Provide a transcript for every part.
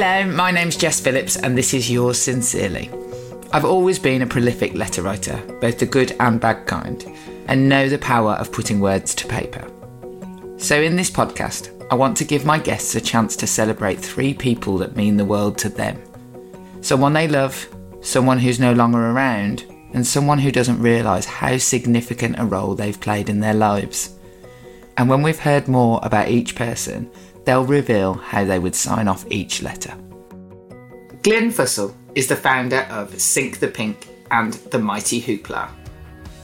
Hello, my name's Jess Phillips, and this is yours sincerely. I've always been a prolific letter writer, both the good and bad kind, and know the power of putting words to paper. So, in this podcast, I want to give my guests a chance to celebrate three people that mean the world to them someone they love, someone who's no longer around, and someone who doesn't realise how significant a role they've played in their lives. And when we've heard more about each person, they'll reveal how they would sign off each letter. Glyn Fussell is the founder of Sink the Pink and The Mighty Hoopla.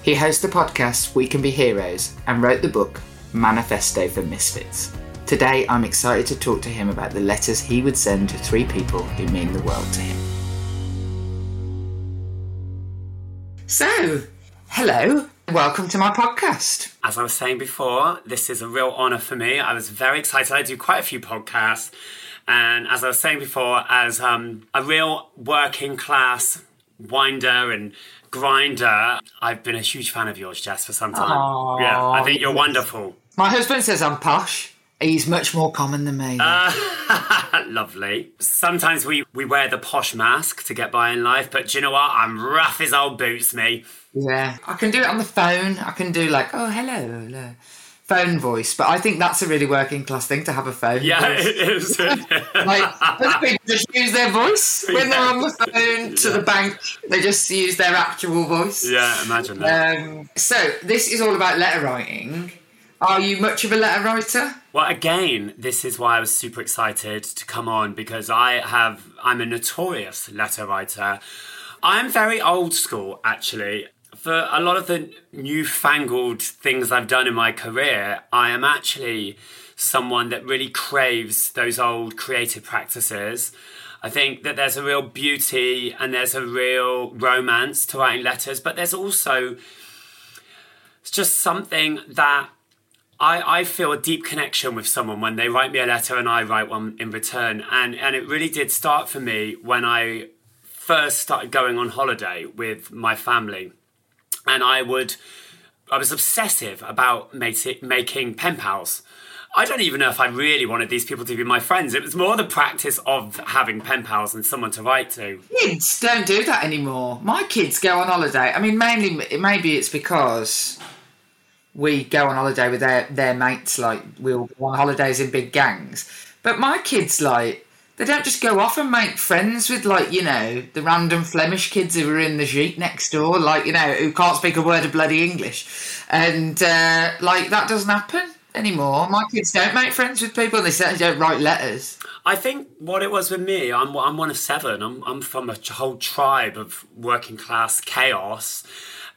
He hosts the podcast We Can Be Heroes and wrote the book Manifesto for Misfits. Today, I'm excited to talk to him about the letters he would send to three people who mean the world to him. So, hello, welcome to my podcast. As I was saying before, this is a real honour for me. I was very excited. I do quite a few podcasts. And as I was saying before, as um, a real working class winder and grinder, I've been a huge fan of yours, Jess, for some time. Aww, yeah, I think you're wonderful. My husband says I'm posh. He's much more common than me. Uh, lovely. Sometimes we, we wear the posh mask to get by in life, but do you know what? I'm rough as old boots, me. Yeah, I can do it on the phone. I can do like, oh, hello, hello. Phone voice, but I think that's a really working class thing to have a phone. Yeah, voice. it is. like other people just use their voice when they're on the phone to the bank. They just use their actual voice. yeah, imagine that. Um, so this is all about letter writing. Are you much of a letter writer? Well, again, this is why I was super excited to come on because I have, I'm a notorious letter writer. I'm very old school, actually. For a lot of the newfangled things I've done in my career, I am actually someone that really craves those old creative practices. I think that there's a real beauty and there's a real romance to writing letters, but there's also it's just something that I, I feel a deep connection with someone when they write me a letter and I write one in return. And, and it really did start for me when I first started going on holiday with my family. And I would, I was obsessive about making pen pals. I don't even know if I really wanted these people to be my friends. It was more the practice of having pen pals and someone to write to. Kids don't do that anymore. My kids go on holiday. I mean, mainly, maybe it's because we go on holiday with their, their mates, like we'll go on holidays in big gangs. But my kids, like, they don't just go off and make friends with, like, you know, the random Flemish kids who are in the jeep next door, like, you know, who can't speak a word of bloody English. And, uh, like, that doesn't happen anymore. My kids don't make friends with people, and they certainly don't write letters. I think what it was with me, I'm, I'm one of seven. I'm, I'm from a whole tribe of working class chaos.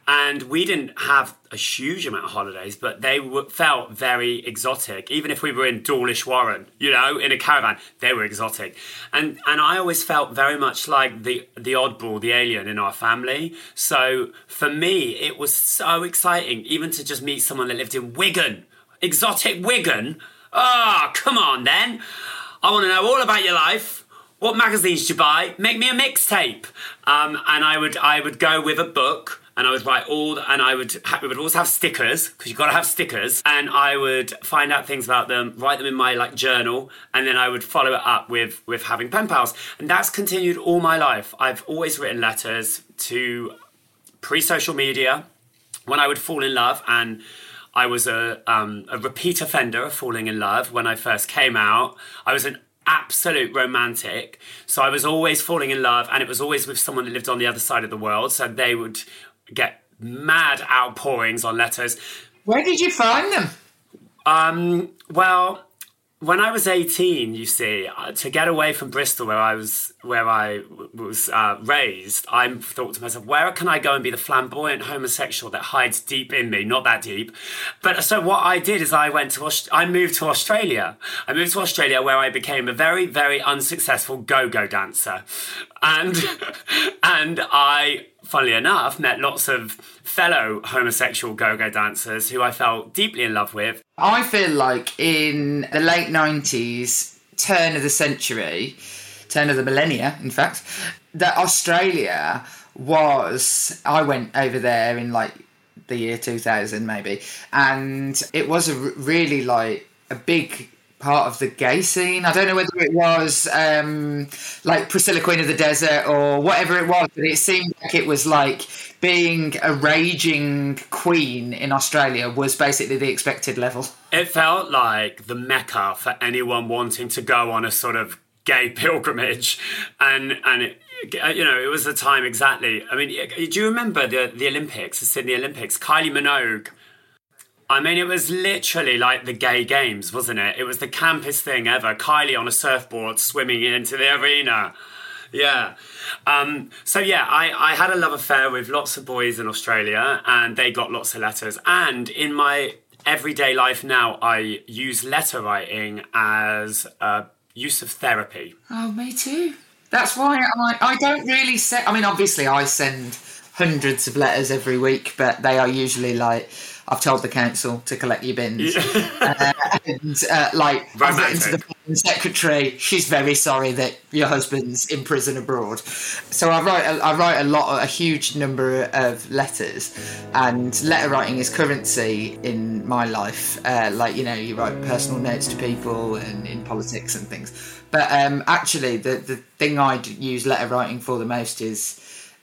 And we didn't have a huge amount of holidays, but they w- felt very exotic. Even if we were in Dawlish Warren, you know, in a caravan, they were exotic. And and I always felt very much like the the oddball, the alien in our family. So for me, it was so exciting, even to just meet someone that lived in Wigan, exotic Wigan. Ah, oh, come on then. I want to know all about your life. What magazines do you buy? Make me a mixtape. Um, and I would I would go with a book and I would write all, and I would ha- we would also have stickers because you've got to have stickers, and I would find out things about them, write them in my like journal, and then I would follow it up with with having pen pals, and that's continued all my life. I've always written letters to pre-social media when I would fall in love and. I was a um, a repeat offender of falling in love when I first came out. I was an absolute romantic, so I was always falling in love, and it was always with someone that lived on the other side of the world. So they would get mad outpourings on letters. Where did you find them? Um, well, when I was 18, you see, uh, to get away from Bristol, where I was, where I was uh, raised, I thought to myself, where can I go and be the flamboyant homosexual that hides deep in me? Not that deep, but so what I did is I went to, I moved to Australia. I moved to Australia where I became a very, very unsuccessful go-go dancer, and and I, funnily enough, met lots of fellow homosexual go-go dancers who I felt deeply in love with. I feel like in the late 90s, turn of the century, turn of the millennia, in fact, that Australia was. I went over there in like the year 2000, maybe, and it was a really like a big part of the gay scene. I don't know whether it was um, like Priscilla Queen of the Desert or whatever it was, but it seemed like it was like being a raging queen in Australia was basically the expected level. It felt like the mecca for anyone wanting to go on a sort of gay pilgrimage, and and it, you know it was the time exactly. I mean, do you remember the the Olympics, the Sydney Olympics? Kylie Minogue. I mean, it was literally like the gay games, wasn't it? It was the campest thing ever. Kylie on a surfboard swimming into the arena. Yeah. Um, so yeah, I, I had a love affair with lots of boys in Australia, and they got lots of letters. And in my everyday life now, I use letter writing as a use of therapy. Oh, me too. That's why I, I don't really send. I mean, obviously, I send hundreds of letters every week, but they are usually like. I've told the council to collect your bins. uh, and, uh, like, I've written to the secretary, she's very sorry that your husband's in prison abroad. So I write, a, I write a lot, a huge number of letters, and letter writing is currency in my life. Uh, like, you know, you write personal notes to people and in politics and things. But um, actually, the, the thing I use letter writing for the most is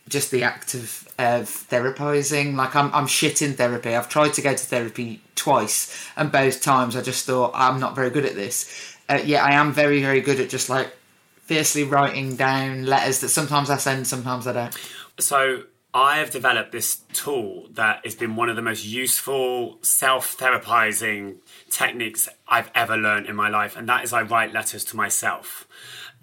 just the act of of therapizing. Like I'm I'm shit in therapy. I've tried to go to therapy twice, and both times I just thought I'm not very good at this. Uh, yeah, I am very very good at just like fiercely writing down letters that sometimes I send, sometimes I don't. So I have developed this tool that has been one of the most useful self therapizing techniques I've ever learned in my life, and that is I write letters to myself.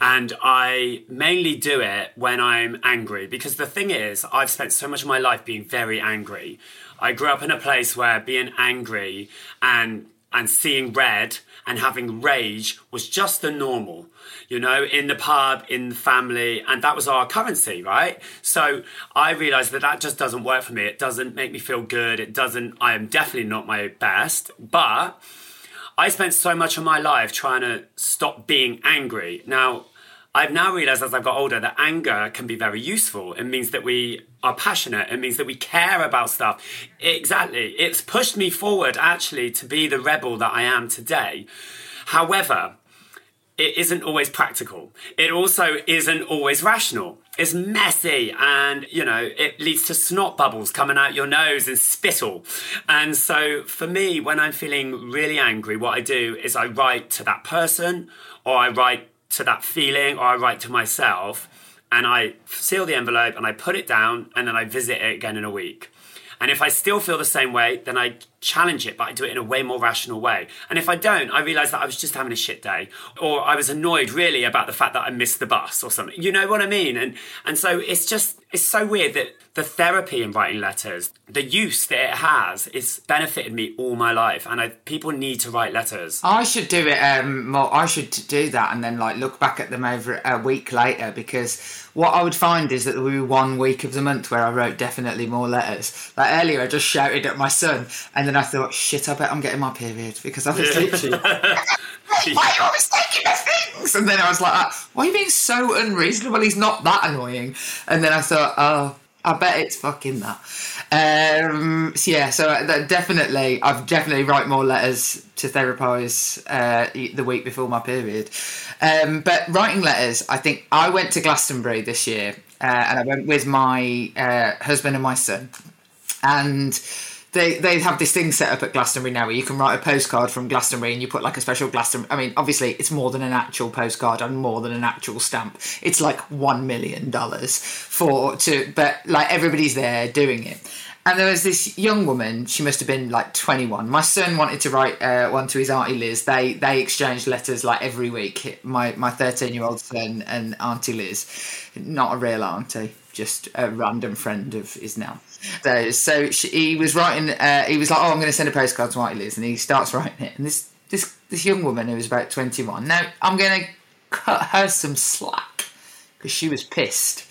And I mainly do it when I'm angry because the thing is, I've spent so much of my life being very angry. I grew up in a place where being angry and and seeing red and having rage was just the normal, you know, in the pub, in the family, and that was our currency, right? So I realized that that just doesn't work for me. It doesn't make me feel good. It doesn't, I am definitely not my best, but I spent so much of my life trying to stop being angry. Now, I've now realized as I've got older that anger can be very useful. It means that we are passionate. It means that we care about stuff. Exactly. It's pushed me forward actually to be the rebel that I am today. However, it isn't always practical. It also isn't always rational. It's messy and, you know, it leads to snot bubbles coming out your nose and spittle. And so for me, when I'm feeling really angry, what I do is I write to that person or I write to that feeling or I write to myself and I seal the envelope and I put it down and then I visit it again in a week. And if I still feel the same way, then I challenge it, but I do it in a way more rational way. And if I don't, I realize that I was just having a shit day, or I was annoyed really about the fact that I missed the bus or something. You know what I mean? And and so it's just it's so weird that the therapy in writing letters, the use that it has, is benefited me all my life. And I, people need to write letters. I should do it um, more. I should do that and then like look back at them over a week later because what I would find is that there would be one week of the month where I wrote definitely more letters. Like earlier, I just shouted at my son, and then I thought, shit, I bet I'm getting my period because I was literally. Why are you always taking my things? And then I was like, why are you being so unreasonable? He's not that annoying. And then I thought, oh, I bet it's fucking that. Um, so yeah, so uh, definitely, I've definitely write more letters to therapize uh, the week before my period. Um, but writing letters, I think I went to Glastonbury this year, uh, and I went with my uh, husband and my son, and they they have this thing set up at Glastonbury now where you can write a postcard from Glastonbury and you put like a special Glastonbury. I mean, obviously it's more than an actual postcard and more than an actual stamp. It's like one million dollars for to, but like everybody's there doing it. And there was this young woman. She must have been like twenty one. My son wanted to write uh, one to his auntie Liz. They they exchanged letters like every week. My my thirteen year old son and auntie Liz, not a real auntie, just a random friend of his now. So, so she, he was writing. Uh, he was like, "Oh, I'm going to send a postcard to Auntie Liz," and he starts writing it. And this this this young woman who was about 21. Now I'm going to cut her some slack because she was pissed,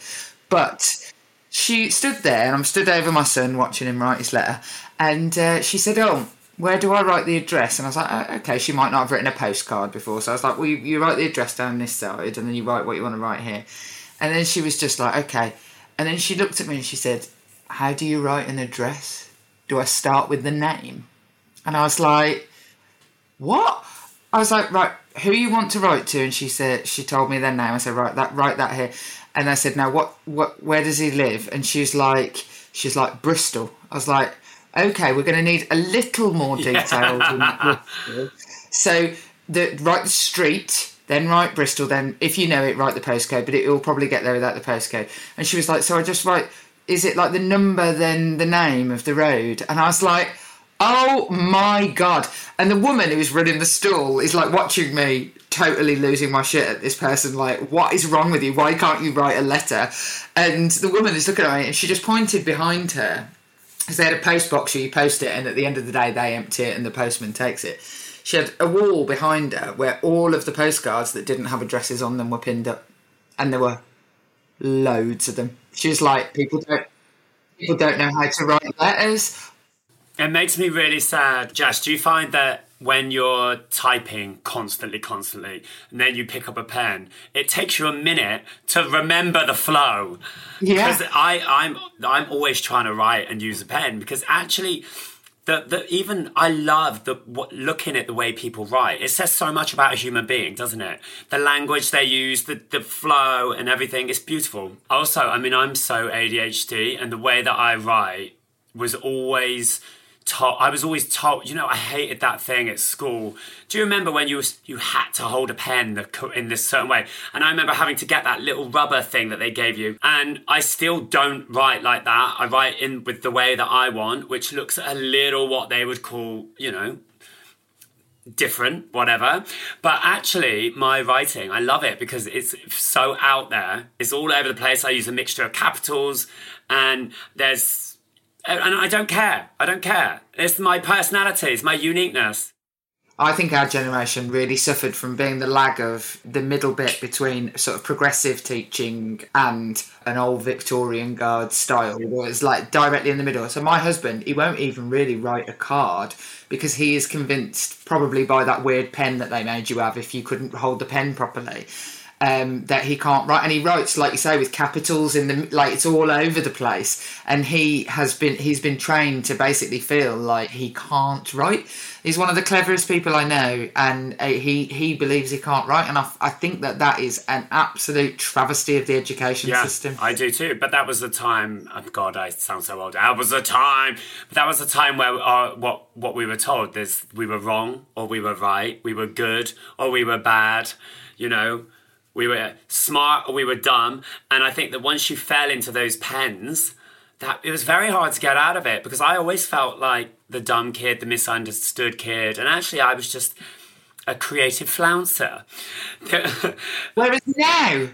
but she stood there, and I'm stood over my son watching him write his letter, and uh, she said, "Oh." Where do I write the address? And I was like, oh, okay, she might not have written a postcard before. So I was like, well, you, you write the address down this side and then you write what you want to write here. And then she was just like, okay. And then she looked at me and she said, how do you write an address? Do I start with the name? And I was like, what? I was like, right, who you want to write to? And she said, she told me their name. I said, right, that, write that here. And I said, now what, what, where does he live? And she's like, she's like Bristol. I was like, okay, we're going to need a little more detail. Yeah. so the write the street, then write Bristol. Then if you know it, write the postcode. But it will probably get there without the postcode. And she was like, so I just write is it like the number then the name of the road? And I was like, oh my god! And the woman who was running the stall is like watching me totally losing my shit at this person. Like, what is wrong with you? Why can't you write a letter? And the woman is looking at me and she just pointed behind her because they had a post box where you post it, and at the end of the day they empty it and the postman takes it. She had a wall behind her where all of the postcards that didn't have addresses on them were pinned up, and there were loads of them. She was like, people don't people don't know how to write letters. It makes me really sad. Jess, do you find that when you're typing constantly, constantly, and then you pick up a pen, it takes you a minute to remember the flow? Yeah. Because I, I'm I'm always trying to write and use a pen because actually the, the even I love the what, looking at the way people write. It says so much about a human being, doesn't it? The language they use, the the flow, and everything. It's beautiful. Also, I mean, I'm so ADHD, and the way that I write was always told, I was always told, you know, I hated that thing at school. Do you remember when you was, you had to hold a pen in this certain way? And I remember having to get that little rubber thing that they gave you. And I still don't write like that. I write in with the way that I want, which looks a little what they would call, you know, different, whatever. But actually, my writing, I love it because it's so out there. It's all over the place. I use a mixture of capitals and there's Oh, and I don't care. I don't care. It's my personality, it's my uniqueness. I think our generation really suffered from being the lag of the middle bit between sort of progressive teaching and an old Victorian guard style. It was like directly in the middle. So my husband, he won't even really write a card because he is convinced, probably by that weird pen that they made you have if you couldn't hold the pen properly um, that he can't write, and he writes like you say with capitals in the like it's all over the place. And he has been he's been trained to basically feel like he can't write. He's one of the cleverest people I know, and uh, he he believes he can't write, and I, I think that that is an absolute travesty of the education yeah, system. I do too. But that was the time. Oh God, I sound so old. That was the time. But that was the time where uh, what what we were told is we were wrong or we were right, we were good or we were bad. You know we were smart or we were dumb. And I think that once you fell into those pens, that it was very hard to get out of it because I always felt like the dumb kid, the misunderstood kid, and actually I was just a creative flouncer. Whereas now,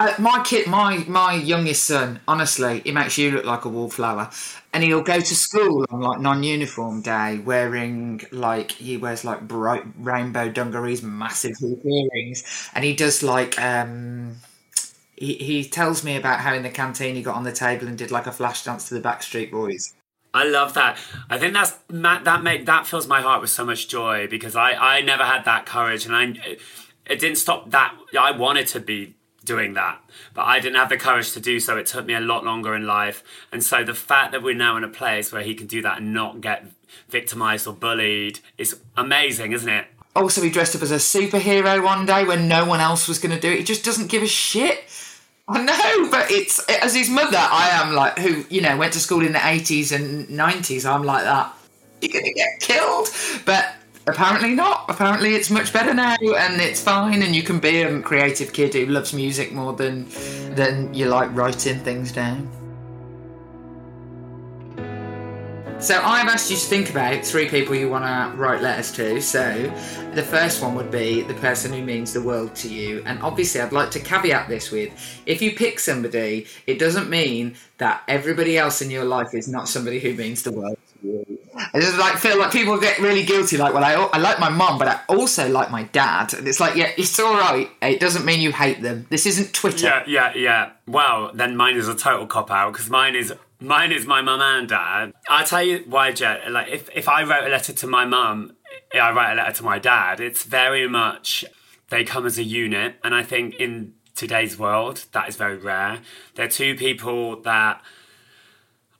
uh, my kid, my my youngest son, honestly, he makes you look like a wallflower. And he'll go to school on like non-uniform day wearing like he wears like bright rainbow dungarees massive earrings. And he does like um he, he tells me about how in the canteen he got on the table and did like a flash dance to the backstreet boys. I love that. I think that's that make that fills my heart with so much joy because I I never had that courage and I it didn't stop that I wanted to be doing that. But I didn't have the courage to do so. It took me a lot longer in life. And so the fact that we're now in a place where he can do that and not get victimized or bullied is amazing, isn't it? Also, he dressed up as a superhero one day when no one else was going to do it. He just doesn't give a shit. I know, but it's as his mother. I am like who you know went to school in the eighties and nineties. I'm like that. You're gonna get killed, but apparently not. Apparently it's much better now, and it's fine, and you can be a creative kid who loves music more than than you like writing things down. So I've asked you to think about three people you want to write letters to. So the first one would be the person who means the world to you. And obviously, I'd like to caveat this with if you pick somebody, it doesn't mean that everybody else in your life is not somebody who means the world. I just like feel like people get really guilty. Like, well, I, I like my mom, but I also like my dad. And it's like, yeah, it's all right. It doesn't mean you hate them. This isn't Twitter. Yeah, yeah, yeah. Well, then mine is a total cop out because mine is Mine is my mum and dad. I'll tell you why, Jet. Like, if, if I wrote a letter to my mum, I write a letter to my dad. It's very much they come as a unit, and I think in today's world that is very rare. They're two people that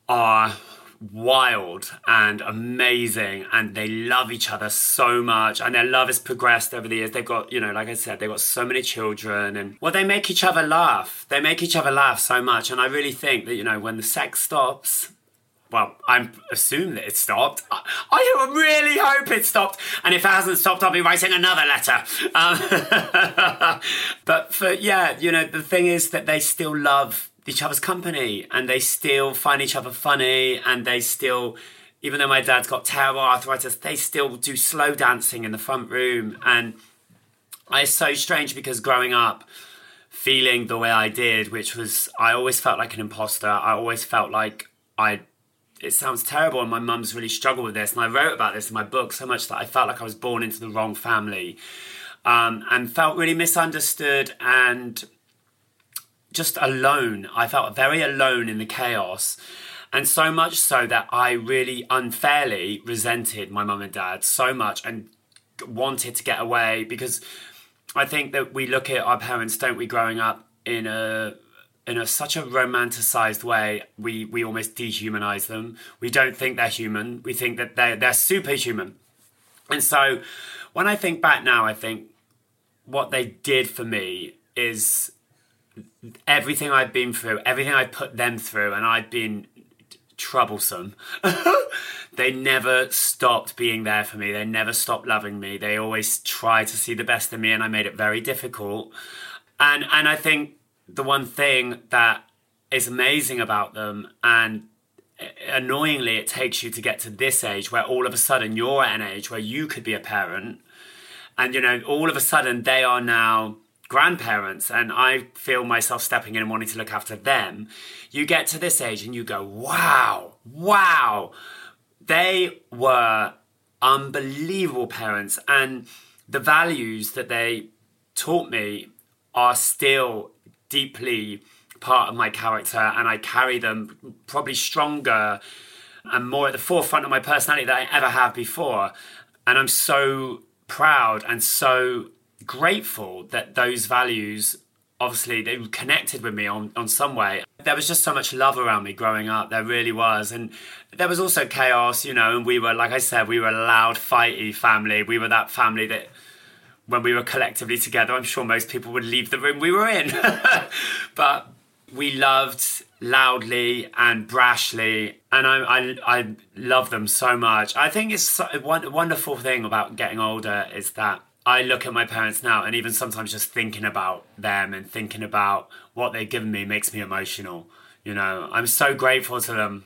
are wild and amazing and they love each other so much and their love has progressed over the years they've got you know like i said they've got so many children and well they make each other laugh they make each other laugh so much and i really think that you know when the sex stops well, I'm assume that it stopped. I, I really hope it stopped. And if it hasn't stopped, I'll be writing another letter. Um, but for, yeah, you know, the thing is that they still love each other's company and they still find each other funny and they still even though my dad's got terrible arthritis they still do slow dancing in the front room. And it's so strange because growing up feeling the way I did which was I always felt like an imposter. I always felt like I it sounds terrible and my mum's really struggled with this and I wrote about this in my book so much that I felt like I was born into the wrong family. Um, and felt really misunderstood and just alone. I felt very alone in the chaos. And so much so that I really unfairly resented my mum and dad so much and wanted to get away because I think that we look at our parents, don't we, growing up in a in a, such a romanticized way, we, we almost dehumanize them. We don't think they're human. We think that they're, they're superhuman. And so when I think back now, I think what they did for me is everything I've been through, everything I've put them through, and I've been troublesome. they never stopped being there for me. They never stopped loving me. They always tried to see the best in me, and I made it very difficult. And and I think the one thing that is amazing about them, and annoyingly, it takes you to get to this age where all of a sudden you're at an age where you could be a parent, and you know, all of a sudden they are now grandparents and I feel myself stepping in and wanting to look after them, you get to this age and you go, wow, wow. They were unbelievable parents and the values that they taught me are still deeply part of my character and I carry them probably stronger and more at the forefront of my personality than I ever have before. And I'm so proud and so grateful that those values obviously they connected with me on, on some way. There was just so much love around me growing up. There really was. And there was also chaos, you know, and we were, like I said, we were a loud, fighty family. We were that family that when we were collectively together, I'm sure most people would leave the room we were in. but we loved loudly and brashly and I, I, I love them so much. I think it's a wonderful thing about getting older is that I look at my parents now, and even sometimes just thinking about them and thinking about what they've given me makes me emotional. You know, I'm so grateful to them.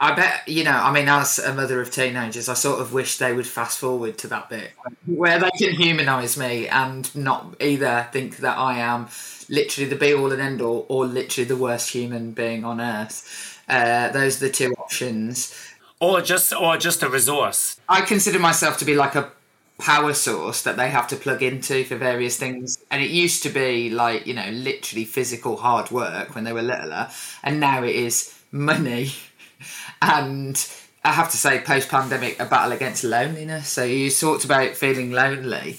I bet, you know, I mean, as a mother of teenagers, I sort of wish they would fast forward to that bit where they can humanise me and not either think that I am literally the be all and end all or literally the worst human being on earth. Uh, those are the two options. Or just, or just a resource. I consider myself to be like a power source that they have to plug into for various things. And it used to be like, you know, literally physical hard work when they were littler. And now it is money. and I have to say, post pandemic, a battle against loneliness. So you talked about feeling lonely.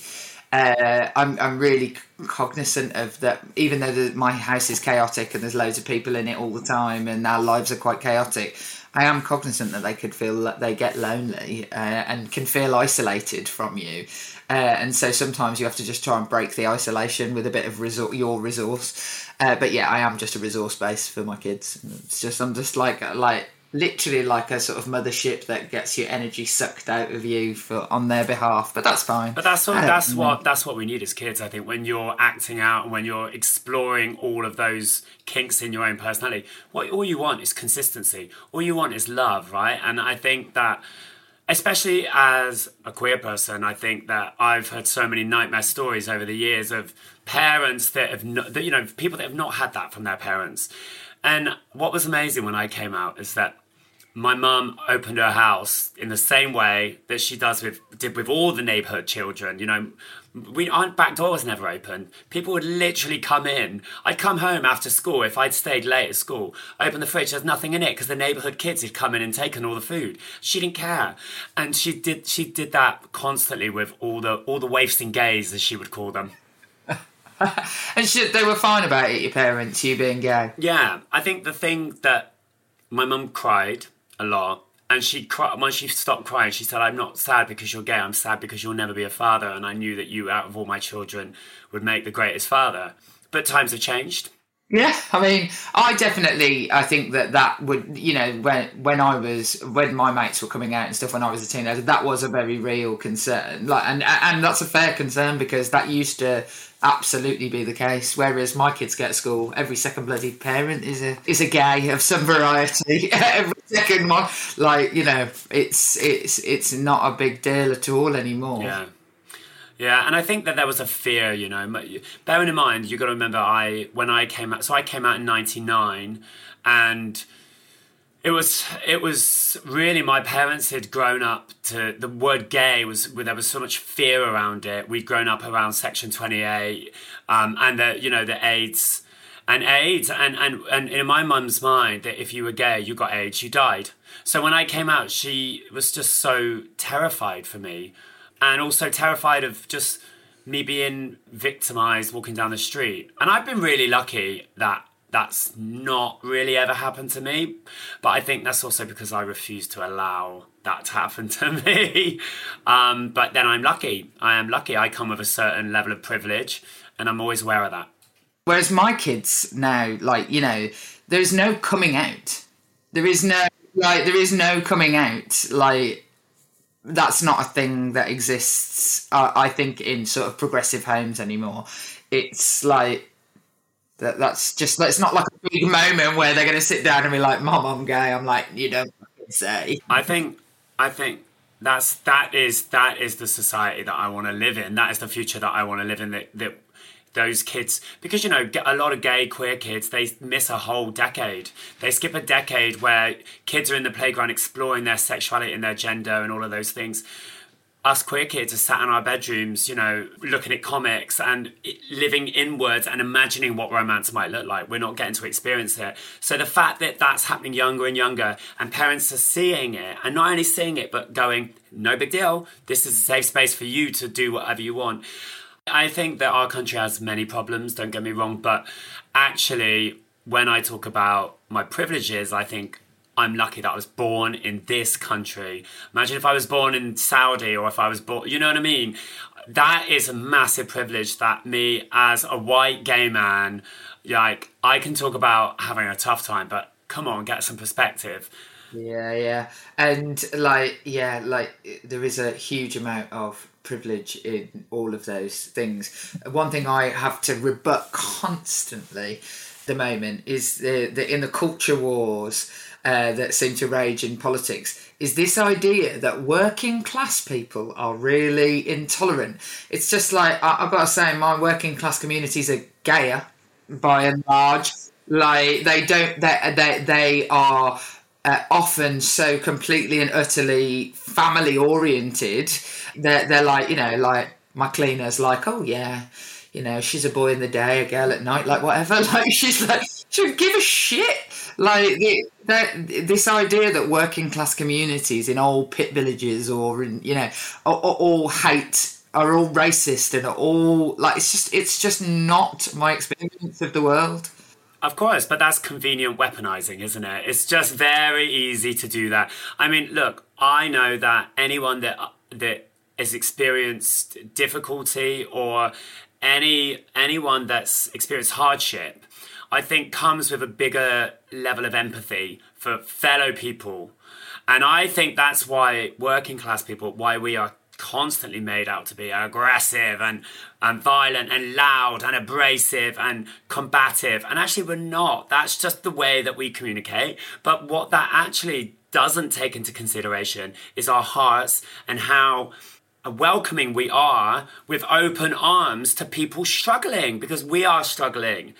Uh, I'm, I'm really cognizant of that, even though the, my house is chaotic and there's loads of people in it all the time and our lives are quite chaotic. I am cognizant that they could feel they get lonely uh, and can feel isolated from you. uh, and so sometimes you have to just try and break the isolation with a bit of resor- your resource. Uh, but yeah, I am just a resource base for my kids. It's just I'm just like like literally like a sort of mothership that gets your energy sucked out of you for on their behalf. But that's fine. But that's what um, that's what that's what we need as kids. I think when you're acting out and when you're exploring all of those kinks in your own personality, what all you want is consistency. All you want is love, right? And I think that. Especially as a queer person, I think that I've heard so many nightmare stories over the years of parents that have, not, that, you know, people that have not had that from their parents. And what was amazing when I came out is that my mum opened her house in the same way that she does with did with all the neighborhood children. You know, we our back door was never open. People would literally come in. I'd come home after school if I'd stayed late at school. Open the fridge, there's nothing in it because the neighborhood kids had come in and taken all the food. She didn't care, and she did she did that constantly with all the all the waifs and gays as she would call them. and shit, they were fine about it. Your parents, you being gay. Yeah, I think the thing that my mum cried a lot. And she cried when she stopped crying. She said, "I'm not sad because you're gay. I'm sad because you'll never be a father." And I knew that you, out of all my children, would make the greatest father. But times have changed. Yeah, I mean, I definitely, I think that that would, you know, when when I was when my mates were coming out and stuff when I was a teenager, that was a very real concern. Like, and and that's a fair concern because that used to absolutely be the case. Whereas my kids get to school, every second bloody parent is a is a gay of some variety. every second one, like you know, it's it's it's not a big deal at all anymore. Yeah. Yeah, and I think that there was a fear, you know. Bearing in mind, you got to remember, I when I came out, so I came out in '99, and it was it was really my parents had grown up to the word gay was there was so much fear around it. We'd grown up around Section 28, um, and the you know the AIDS and AIDS, and and and in my mum's mind that if you were gay, you got AIDS, you died. So when I came out, she was just so terrified for me, and also terrified of just me being victimized walking down the street. And I've been really lucky that that's not really ever happened to me. But I think that's also because I refuse to allow that to happen to me. Um, but then I'm lucky. I am lucky. I come with a certain level of privilege, and I'm always aware of that. Whereas my kids now, like, you know, there's no coming out. There is no, like, there is no coming out. Like, that's not a thing that exists, uh, I think, in sort of progressive homes anymore. It's like, that that's just it's not like a big moment where they're going to sit down and be like, "Mom, I'm gay." I'm like, you don't say. I think, I think that's that is that is the society that I want to live in. That is the future that I want to live in. That that those kids because you know a lot of gay queer kids they miss a whole decade they skip a decade where kids are in the playground exploring their sexuality and their gender and all of those things us queer kids are sat in our bedrooms, you know, looking at comics and living inwards and imagining what romance might look like. We're not getting to experience it. So the fact that that's happening younger and younger, and parents are seeing it, and not only seeing it, but going, no big deal, this is a safe space for you to do whatever you want. I think that our country has many problems, don't get me wrong, but actually, when I talk about my privileges, I think I'm lucky that I was born in this country. Imagine if I was born in Saudi or if I was born, you know what I mean? That is a massive privilege that me as a white gay man, like, I can talk about having a tough time, but come on, get some perspective. Yeah, yeah. And like, yeah, like, there is a huge amount of privilege in all of those things. One thing I have to rebut constantly the moment is the, the in the culture wars uh, that seem to rage in politics is this idea that working class people are really intolerant. It's just like I, have got to say, my working class communities are gayer by and large. Like they don't, they they they are uh, often so completely and utterly family oriented. They're they're like you know like my cleaner's like oh yeah you know, she's a boy in the day, a girl at night, like whatever. Like she's like, she don't give a shit. Like the, this idea that working class communities in old pit villages or in, you know, all hate are all racist and are all like it's just it's just not my experience of the world. Of course, but that's convenient weaponizing, isn't it? It's just very easy to do that. I mean, look, I know that anyone that that has experienced difficulty or any anyone that's experienced hardship, I think comes with a bigger level of empathy for fellow people. And I think that's why working class people, why we are constantly made out to be aggressive and, and violent and loud and abrasive and combative. And actually, we're not. That's just the way that we communicate. But what that actually doesn't take into consideration is our hearts and how welcoming we are with open arms to people struggling because we are struggling.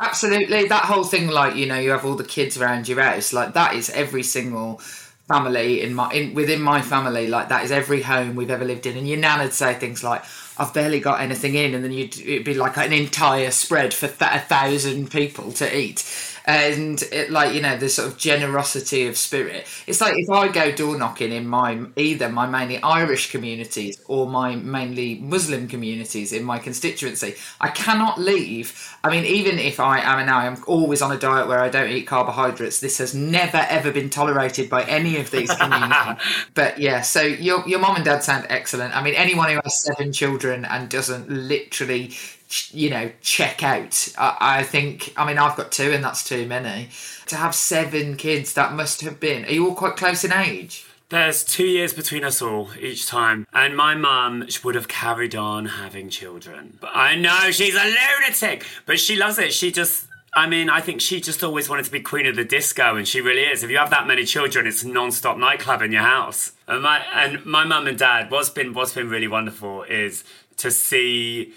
Absolutely. That whole thing, like, you know, you have all the kids around your house, like, that is every single family in my in within my family like that is every home we've ever lived in and your nan would say things like I've barely got anything in and then you'd it'd be like an entire spread for th- a thousand people to eat and it, like you know the sort of generosity of spirit. It's like if i go door knocking in my either my mainly irish communities or my mainly muslim communities in my constituency i cannot leave. I mean even if i am now i'm always on a diet where i don't eat carbohydrates. This has never ever been tolerated by any of these communities. But yeah so your, your mom and dad sound excellent. I mean anyone who has seven children and doesn't literally you know, check out. I, I, think, I mean, I've got two and that's too many. To have seven kids, that must have been. Are you all quite close in age? There's two years between us all each time, and my mum would have carried on having children. But I know she's a lunatic, but she loves it. She just I mean, I think she just always wanted to be queen of the disco, and she really is. If you have that many children, it's non-stop nightclub in your house. And my and my mum and dad, what's been what's been really wonderful is to see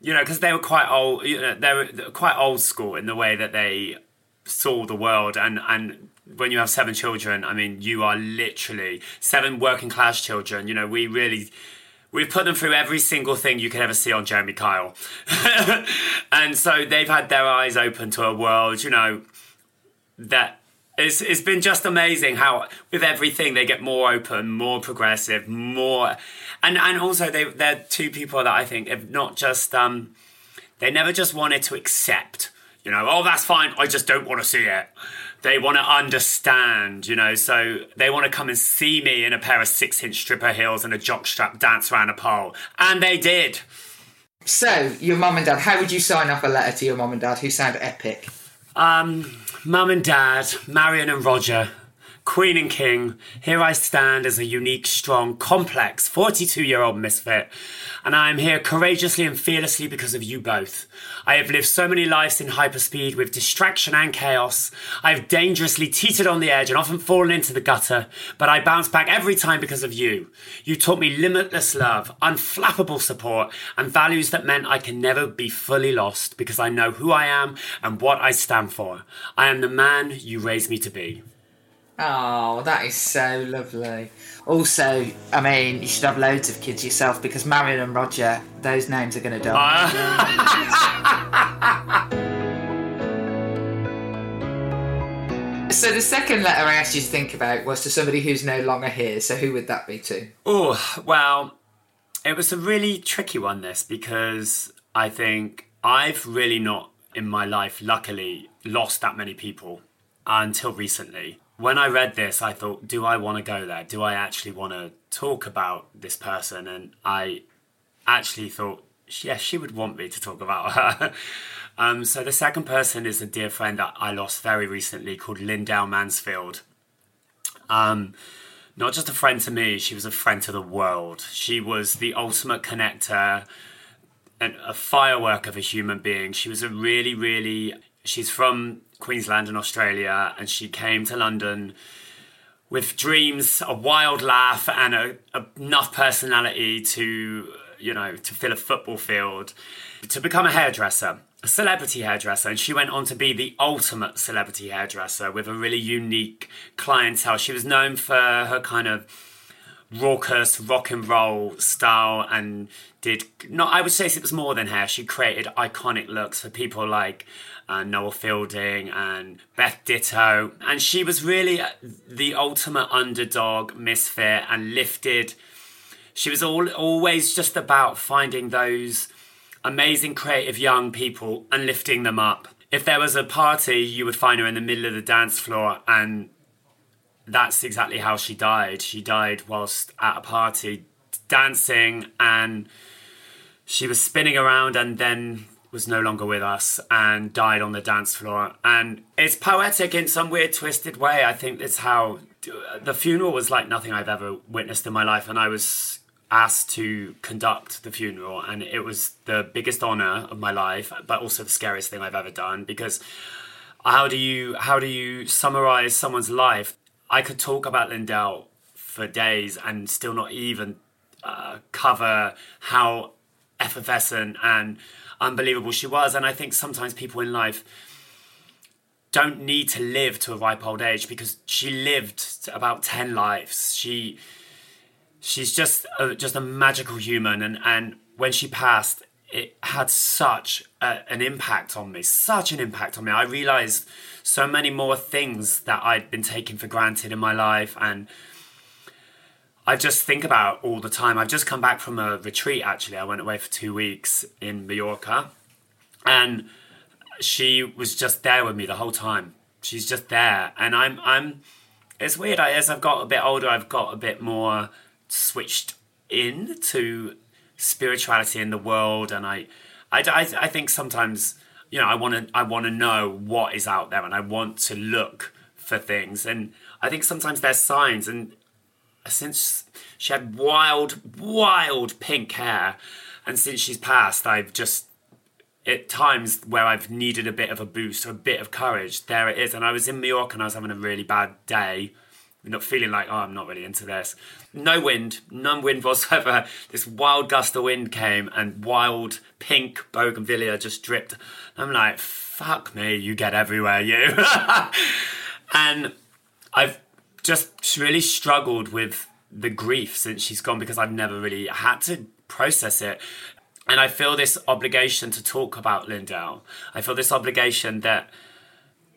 you know, because they were quite old. You know, they were quite old school in the way that they saw the world, and and when you have seven children, I mean, you are literally seven working class children. You know, we really. We've put them through every single thing you could ever see on Jeremy Kyle. and so they've had their eyes open to a world, you know, that it's, it's been just amazing how with everything they get more open, more progressive, more and and also they they're two people that I think have not just um they never just wanted to accept, you know, oh that's fine, I just don't want to see it. They want to understand, you know, so they want to come and see me in a pair of six inch stripper heels and a jockstrap dance around a pole. And they did. So, your mum and dad, how would you sign off a letter to your mum and dad who sound epic? Um, Mum and Dad, Marion and Roger, Queen and King, here I stand as a unique, strong, complex 42 year old misfit, and I am here courageously and fearlessly because of you both. I have lived so many lives in hyperspeed with distraction and chaos. I have dangerously teetered on the edge and often fallen into the gutter, but I bounce back every time because of you. You taught me limitless love, unflappable support, and values that meant I can never be fully lost because I know who I am and what I stand for. I am the man you raised me to be. Oh, that is so lovely. Also, I mean, you should have loads of kids yourself because Marion and Roger, those names are going to die. Ah. so the second letter I asked you to think about was to somebody who's no longer here. So who would that be to? Oh, well, it was a really tricky one, this, because I think I've really not in my life, luckily, lost that many people until recently when I read this, I thought, do I want to go there? Do I actually want to talk about this person? And I actually thought, yes, she would want me to talk about her. um, so the second person is a dear friend that I lost very recently called Lyndell Mansfield. Um, not just a friend to me, she was a friend to the world. She was the ultimate connector and a firework of a human being. She was a really, really, she's from Queensland and Australia, and she came to London with dreams, a wild laugh, and a, a, enough personality to, you know, to fill a football field, to become a hairdresser, a celebrity hairdresser. And she went on to be the ultimate celebrity hairdresser with a really unique clientele. She was known for her kind of raucous rock and roll style and did not I would say it was more than hair. She created iconic looks for people like uh, Noel Fielding and Beth Ditto. And she was really the ultimate underdog, misfit, and lifted. She was all, always just about finding those amazing creative young people and lifting them up. If there was a party, you would find her in the middle of the dance floor, and that's exactly how she died. She died whilst at a party dancing and she was spinning around and then was no longer with us and died on the dance floor. And it's poetic in some weird, twisted way. I think it's how the funeral was like nothing I've ever witnessed in my life. And I was asked to conduct the funeral, and it was the biggest honor of my life, but also the scariest thing I've ever done because how do you how do you summarize someone's life? I could talk about Lyndell for days and still not even uh, cover how effervescent and unbelievable she was. And I think sometimes people in life don't need to live to a ripe old age because she lived about 10 lives. She she's just a, just a magical human and and when she passed it had such a, an impact on me such an impact on me i realized so many more things that i'd been taking for granted in my life and I just think about all the time. I've just come back from a retreat actually. I went away for two weeks in Mallorca and she was just there with me the whole time. She's just there. And I'm I'm it's weird. I, as I've got a bit older, I've got a bit more switched in to spirituality in the world and I I, I, I think sometimes you know I want to I want to know what is out there and I want to look for things and I think sometimes there's signs and since she had wild, wild pink hair, and since she's passed, I've just at times where I've needed a bit of a boost or a bit of courage, there it is. And I was in Mallorca and I was having a really bad day, not feeling like, oh, I'm not really into this. No wind, none wind whatsoever. This wild gust of wind came and wild pink bougainvillea just dripped. I'm like, fuck me, you get everywhere, you. and I've just really struggled with the grief since she's gone because I've never really had to process it. And I feel this obligation to talk about Lyndell. I feel this obligation that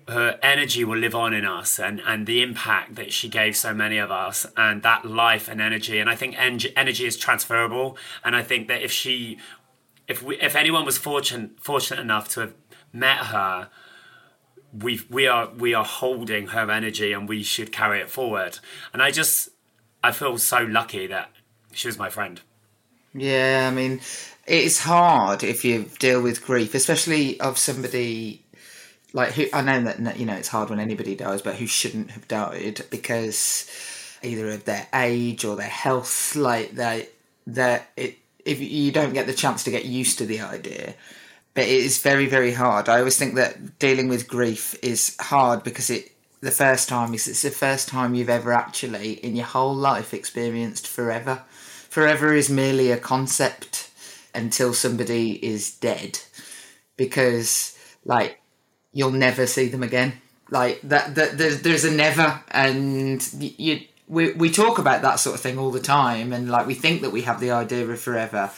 her energy will live on in us and, and the impact that she gave so many of us and that life and energy. And I think en- energy is transferable. And I think that if she, if we, if anyone was fortunate, fortunate enough to have met her, we we are we are holding her energy and we should carry it forward. And I just I feel so lucky that she was my friend. Yeah, I mean, it's hard if you deal with grief, especially of somebody like who I know that you know it's hard when anybody dies, but who shouldn't have died because either of their age or their health, like they that it if you don't get the chance to get used to the idea but it is very very hard. I always think that dealing with grief is hard because it the first time is it's the first time you've ever actually in your whole life experienced forever. Forever is merely a concept until somebody is dead because like you'll never see them again. Like that, that there's, there's a never and you we, we talk about that sort of thing all the time and like we think that we have the idea of forever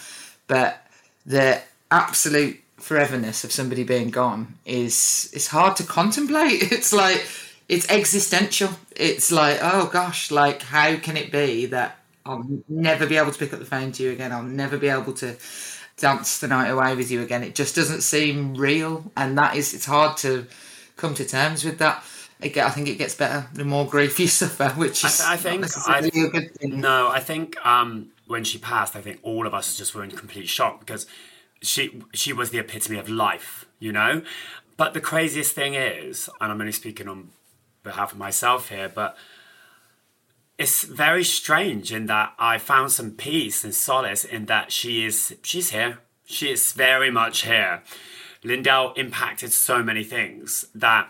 but the absolute foreverness of somebody being gone is it's hard to contemplate. It's like it's existential. It's like oh gosh, like how can it be that I'll never be able to pick up the phone to you again? I'll never be able to dance the night away with you again. It just doesn't seem real, and that is it's hard to come to terms with that. Again, I think it gets better the more grief you suffer, which is I, think I, a good thing. No, I think um, when she passed, I think all of us just were in complete shock because she she was the epitome of life, you know. But the craziest thing is, and I'm only speaking on behalf of myself here, but it's very strange in that I found some peace and solace in that she is she's here. She is very much here. Lyndell impacted so many things that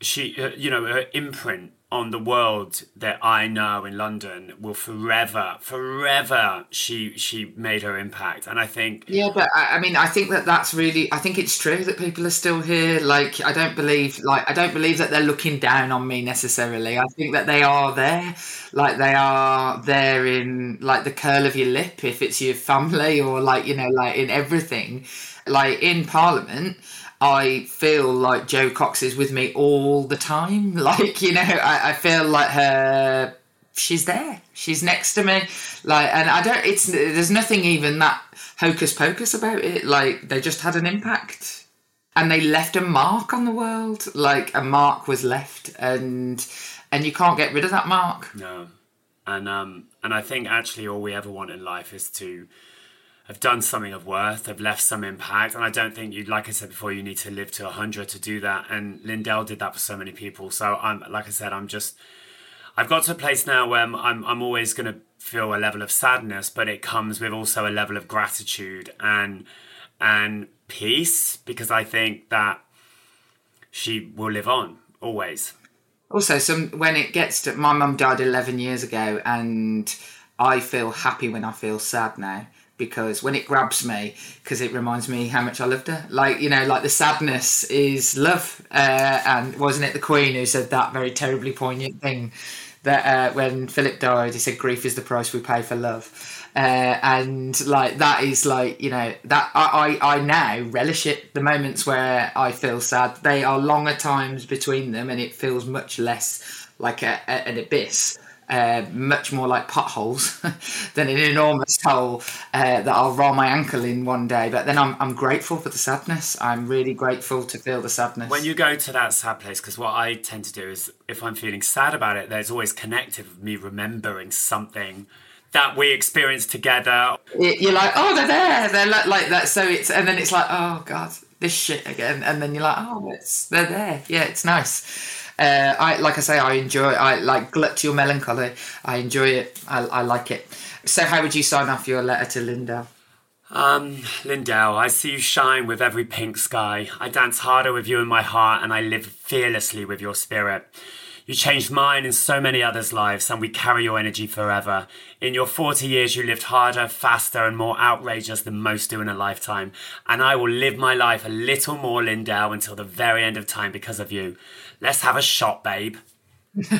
she, uh, you know, her imprint on the world that I know in London will forever, forever. She she made her impact, and I think yeah, but I, I, mean, I think that that's really. I think it's true that people are still here. Like, I don't believe, like, I don't believe that they're looking down on me necessarily. I think that they are there, like they are there in like the curl of your lip if it's your family, or like you know, like in everything, like in Parliament I feel like Jo Cox is with me all the time. Like, you know, I, I feel like her she's there. She's next to me. Like and I don't it's there's nothing even that hocus pocus about it. Like they just had an impact. And they left a mark on the world. Like a mark was left and and you can't get rid of that mark. No. And um And I think actually all we ever want in life is to have done something of worth, have left some impact. And I don't think you, like I said before, you need to live to 100 to do that. And Lyndell did that for so many people. So I'm, like I said, I'm just, I've got to a place now where I'm, I'm, I'm always going to feel a level of sadness, but it comes with also a level of gratitude and, and peace because I think that she will live on always. Also, some when it gets to my mum died eleven years ago, and I feel happy when I feel sad now because when it grabs me, because it reminds me how much I loved her. Like you know, like the sadness is love, uh, and wasn't it the Queen who said that very terribly poignant thing that uh, when Philip died, he said, "Grief is the price we pay for love." Uh, and like that is like you know that I, I I now relish it the moments where I feel sad they are longer times between them and it feels much less like a, a, an abyss uh, much more like potholes than an enormous hole uh, that I'll roll my ankle in one day. But then I'm, I'm grateful for the sadness. I'm really grateful to feel the sadness. When you go to that sad place, because what I tend to do is if I'm feeling sad about it, there's always connected with me remembering something that we experienced together. You're like, oh, they're there. They're like that. So it's, and then it's like, oh, God, this shit again. And then you're like, oh, it's, they're there. Yeah, it's nice. Uh, I like I say, I enjoy. I like glut to your melancholy. I enjoy it. I, I like it. So, how would you sign off your letter to Lyndell? Um, Lyndell, I see you shine with every pink sky. I dance harder with you in my heart, and I live fearlessly with your spirit. You changed mine and so many others' lives, and we carry your energy forever. In your 40 years, you lived harder, faster, and more outrageous than most do in a lifetime. And I will live my life a little more, Lyndell, until the very end of time because of you. Let's have a shot, babe.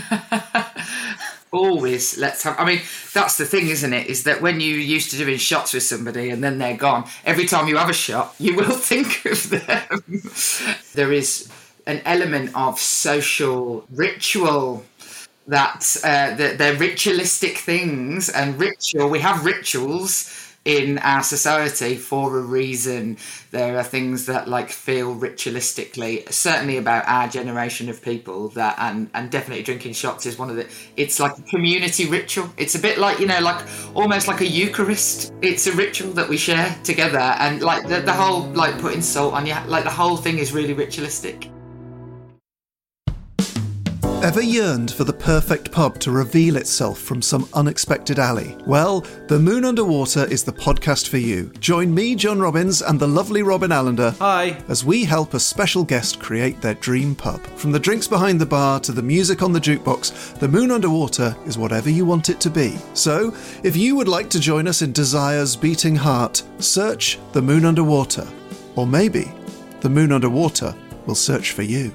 Always let's have. I mean, that's the thing, isn't it? Is that when you used to doing shots with somebody and then they're gone, every time you have a shot, you will think of them. there is an element of social ritual that uh, they're ritualistic things and ritual. We have rituals in our society for a reason. There are things that like feel ritualistically, certainly about our generation of people that, and and definitely drinking shots is one of the. It's like a community ritual. It's a bit like you know, like almost like a Eucharist. It's a ritual that we share together, and like the, the whole like putting salt on you, like the whole thing is really ritualistic. Ever yearned for the perfect pub to reveal itself from some unexpected alley? Well, The Moon Underwater is the podcast for you. Join me, John Robins, and the lovely Robin Allender. Hi. As we help a special guest create their dream pub. From the drinks behind the bar to the music on the jukebox, The Moon Underwater is whatever you want it to be. So, if you would like to join us in Desire's beating heart, search The Moon Underwater. Or maybe The Moon Underwater will search for you.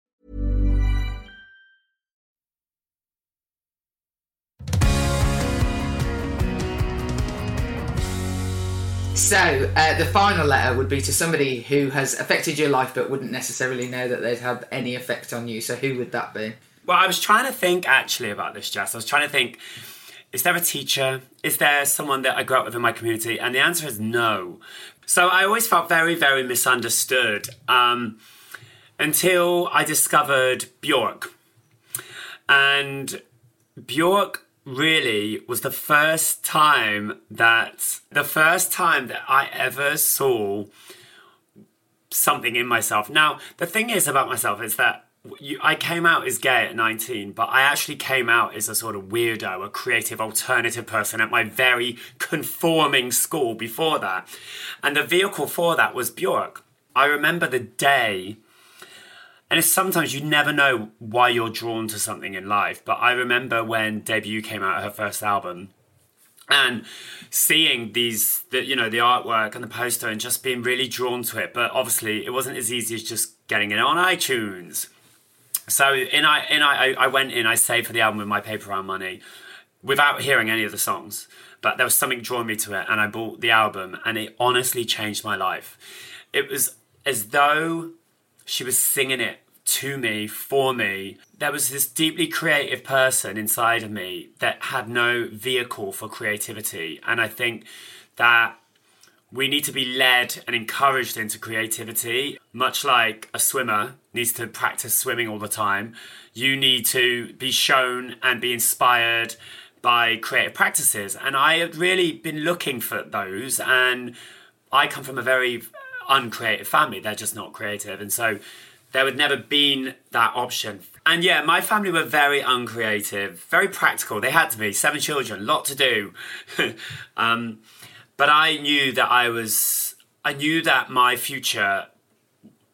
So, uh, the final letter would be to somebody who has affected your life but wouldn't necessarily know that they'd have any effect on you. So, who would that be? Well, I was trying to think actually about this, Jess. I was trying to think is there a teacher? Is there someone that I grew up with in my community? And the answer is no. So, I always felt very, very misunderstood um, until I discovered Bjork. And Bjork really was the first time that the first time that I ever saw something in myself. Now, the thing is about myself is that you, I came out as gay at 19, but I actually came out as a sort of weirdo, a creative alternative person at my very conforming school before that. And the vehicle for that was Bjork. I remember the day, and it's sometimes you never know why you're drawn to something in life, but I remember when Debut came out, her first album, and seeing these the, you know the artwork and the poster and just being really drawn to it but obviously it wasn't as easy as just getting it on itunes. So in I in I I went in I saved for the album with my paper round money without hearing any of the songs but there was something drawing me to it and I bought the album and it honestly changed my life. It was as though she was singing it to me, for me. There was this deeply creative person inside of me that had no vehicle for creativity. And I think that we need to be led and encouraged into creativity, much like a swimmer needs to practice swimming all the time. You need to be shown and be inspired by creative practices. And I have really been looking for those. And I come from a very uncreative family, they're just not creative. And so there would never been that option. And yeah, my family were very uncreative, very practical. They had to be seven children, lot to do. um, but I knew that I was, I knew that my future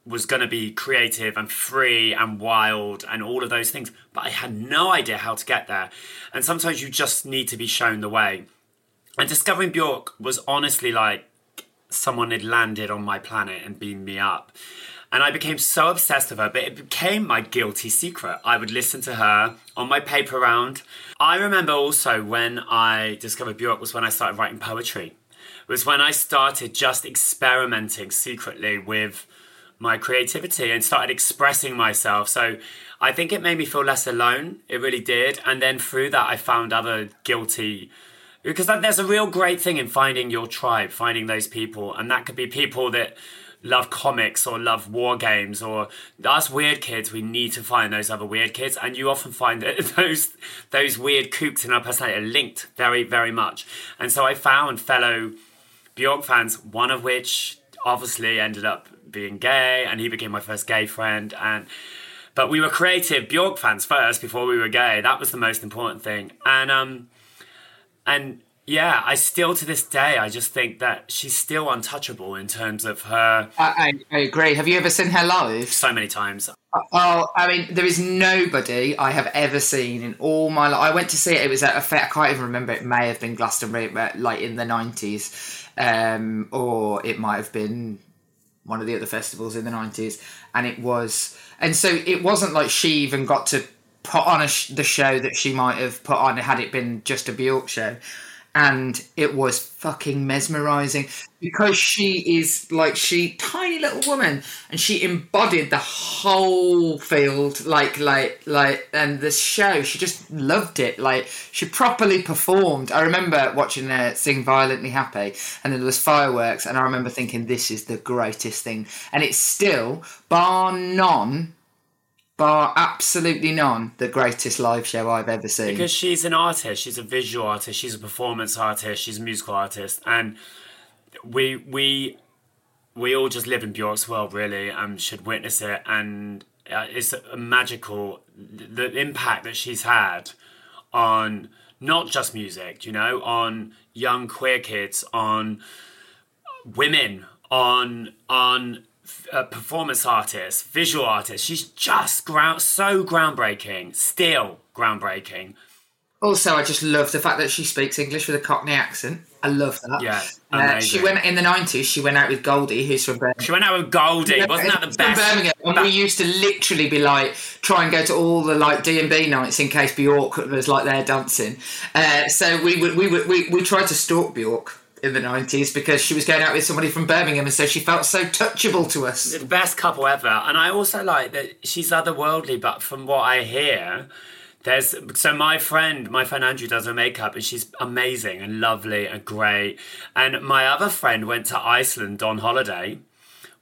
was going to be creative and free and wild and all of those things. But I had no idea how to get there. And sometimes you just need to be shown the way. And discovering Bjork was honestly like someone had landed on my planet and beamed me up. And I became so obsessed with her, but it became my guilty secret. I would listen to her on my paper round. I remember also when I discovered Bjork was when I started writing poetry. It was when I started just experimenting secretly with my creativity and started expressing myself. So I think it made me feel less alone. It really did. And then through that, I found other guilty because there's a real great thing in finding your tribe, finding those people, and that could be people that love comics or love war games or us weird kids we need to find those other weird kids and you often find that those those weird kooks in our personality are linked very very much. And so i found fellow bjork fans one of which obviously ended up being gay and he became my first gay friend and but we were creative bjork fans first before we were gay. That was the most important thing. And um and yeah, I still to this day, I just think that she's still untouchable in terms of her. I, I, agree. Have you ever seen her live? So many times. Oh, I mean, there is nobody I have ever seen in all my life. I went to see it. It was at a fair. I can't even remember. It may have been Glastonbury, but like in the nineties, um, or it might have been one of the other festivals in the nineties. And it was, and so it wasn't like she even got to put on sh- the show that she might have put on had it been just a Bjork show. And it was fucking mesmerizing because she is like she tiny little woman and she embodied the whole field like like like and the show she just loved it like she properly performed. I remember watching her sing violently happy and then there was fireworks and i remember thinking this is the greatest thing. And it's still bar none bar absolutely none, the greatest live show I've ever seen. Because she's an artist, she's a visual artist, she's a performance artist, she's a musical artist, and we we we all just live in Bjork's world really, and should witness it. And uh, it's a magical the impact that she's had on not just music, you know, on young queer kids, on women, on on a performance artist, visual artist. She's just ground so groundbreaking, still groundbreaking. Also, I just love the fact that she speaks English with a Cockney accent. I love that. Yeah, uh, she went in the nineties. She went out with Goldie, who's from Birmingham. She went out with Goldie. Yeah, Wasn't that the best? Birmingham, and we used to literally be like try and go to all the like D and B nights in case Bjork was like there dancing. Uh, so we would we would we, we tried to stalk Bjork in the 90s because she was going out with somebody from Birmingham and so she felt so touchable to us. The best couple ever. And I also like that she's otherworldly, but from what I hear, there's so my friend, my friend Andrew does her makeup and she's amazing and lovely and great. And my other friend went to Iceland on holiday,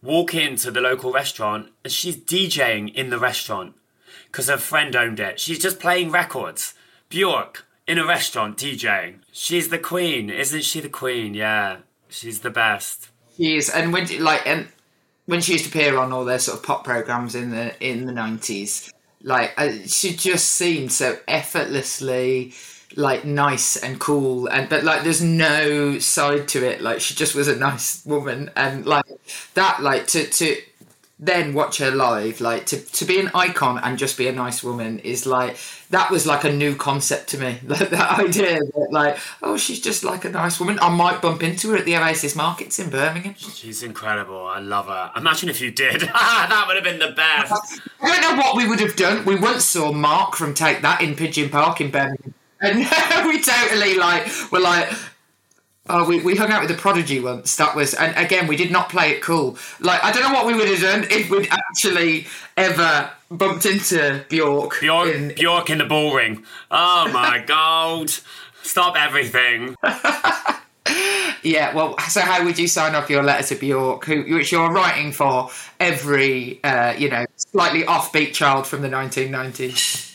walk into the local restaurant and she's DJing in the restaurant because her friend owned it. She's just playing records. Bjork in a restaurant DJing. She's the queen, isn't she? The queen, yeah. She's the best. She is, and when like and when she used to appear on all their sort of pop programs in the in the nineties, like uh, she just seemed so effortlessly like nice and cool and but like there's no side to it like she just was a nice woman and like that like to to then watch her live like to, to be an icon and just be a nice woman is like that was like a new concept to me like that idea that like oh she's just like a nice woman i might bump into her at the oasis markets in birmingham She's incredible. I love her. Imagine if you did. that would have been the best. i don't know what we would have done we once saw mark from take that in pigeon park in birmingham and we totally like were like Oh, we, we hung out with the Prodigy once. That was, and again, we did not play it cool. Like, I don't know what we would have done if we'd actually ever bumped into Bjork. Bjork, in- Bjork in the Bullring. Oh my god. Stop everything. yeah, well, so how would you sign off your letter to Bjork, who, which you're writing for every, uh, you know, slightly offbeat child from the 1990s?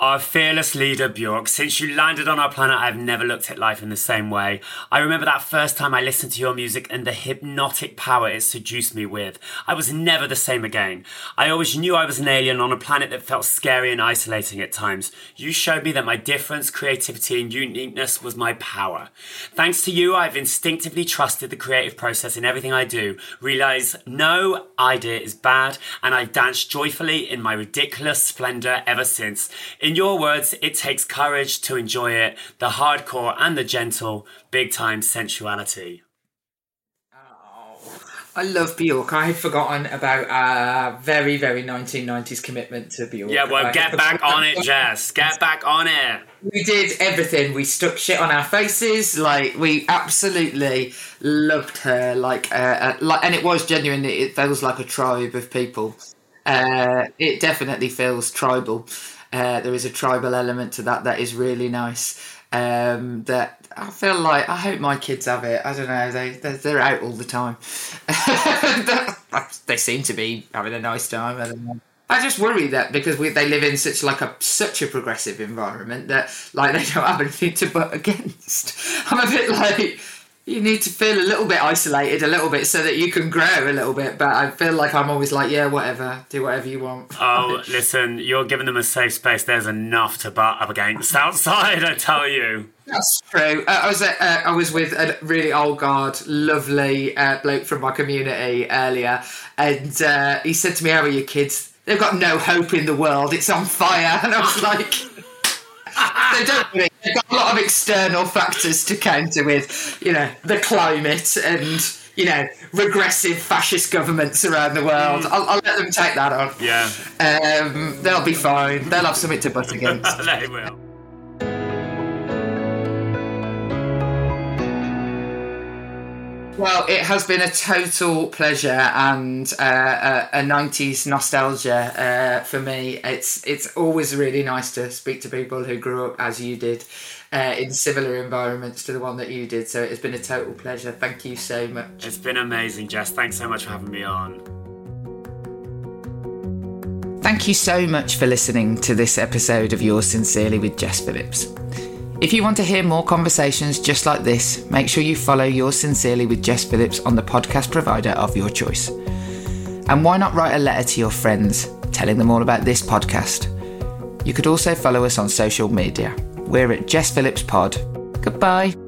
Our fearless leader, Bjork, since you landed on our planet, I've never looked at life in the same way. I remember that first time I listened to your music and the hypnotic power it seduced me with. I was never the same again. I always knew I was an alien on a planet that felt scary and isolating at times. You showed me that my difference, creativity, and uniqueness was my power. Thanks to you, I've instinctively trusted the creative process in everything I do, realize no idea is bad, and I've danced joyfully in my ridiculous splendor ever since. In your words, it takes courage to enjoy it, the hardcore and the gentle, big time sensuality. I love Bjork. I had forgotten about our very, very 1990s commitment to Bjork. Yeah, well, get back on it, Jess. Get back on it. We did everything. We stuck shit on our faces. Like we absolutely loved her. Like, uh, uh, like, and it was genuine. It feels like a tribe of people. Uh, it definitely feels tribal. Uh, there is a tribal element to that that is really nice. Um, that I feel like I hope my kids have it. I don't know. They they're, they're out all the time. they seem to be having a nice time. I. I just worry that because we, they live in such like a such a progressive environment that like they don't have anything to butt against. I'm a bit like you need to feel a little bit isolated a little bit so that you can grow a little bit. But I feel like I'm always like, yeah, whatever, do whatever you want. Oh, listen, you're giving them a safe space. There's enough to butt up against outside, I tell you. That's true. Uh, I was uh, I was with a really old guard, lovely uh, bloke from my community earlier, and uh, he said to me, "How are your kids? They've got no hope in the world. It's on fire." And I was like. they don't really. They've got a lot of external factors to counter with, you know, the climate and you know regressive fascist governments around the world. I'll, I'll let them take that on. Yeah, Um, they'll be fine. They'll have something to butt against. they will. Well, it has been a total pleasure and uh, a, a 90s nostalgia uh, for me. It's it's always really nice to speak to people who grew up as you did uh, in similar environments to the one that you did. So it's been a total pleasure. Thank you so much. It's been amazing, Jess. Thanks so much for having me on. Thank you so much for listening to this episode of Yours Sincerely with Jess Phillips. If you want to hear more conversations just like this, make sure you follow Yours Sincerely with Jess Phillips on the podcast provider of your choice. And why not write a letter to your friends telling them all about this podcast? You could also follow us on social media. We're at Jess Phillips Pod. Goodbye.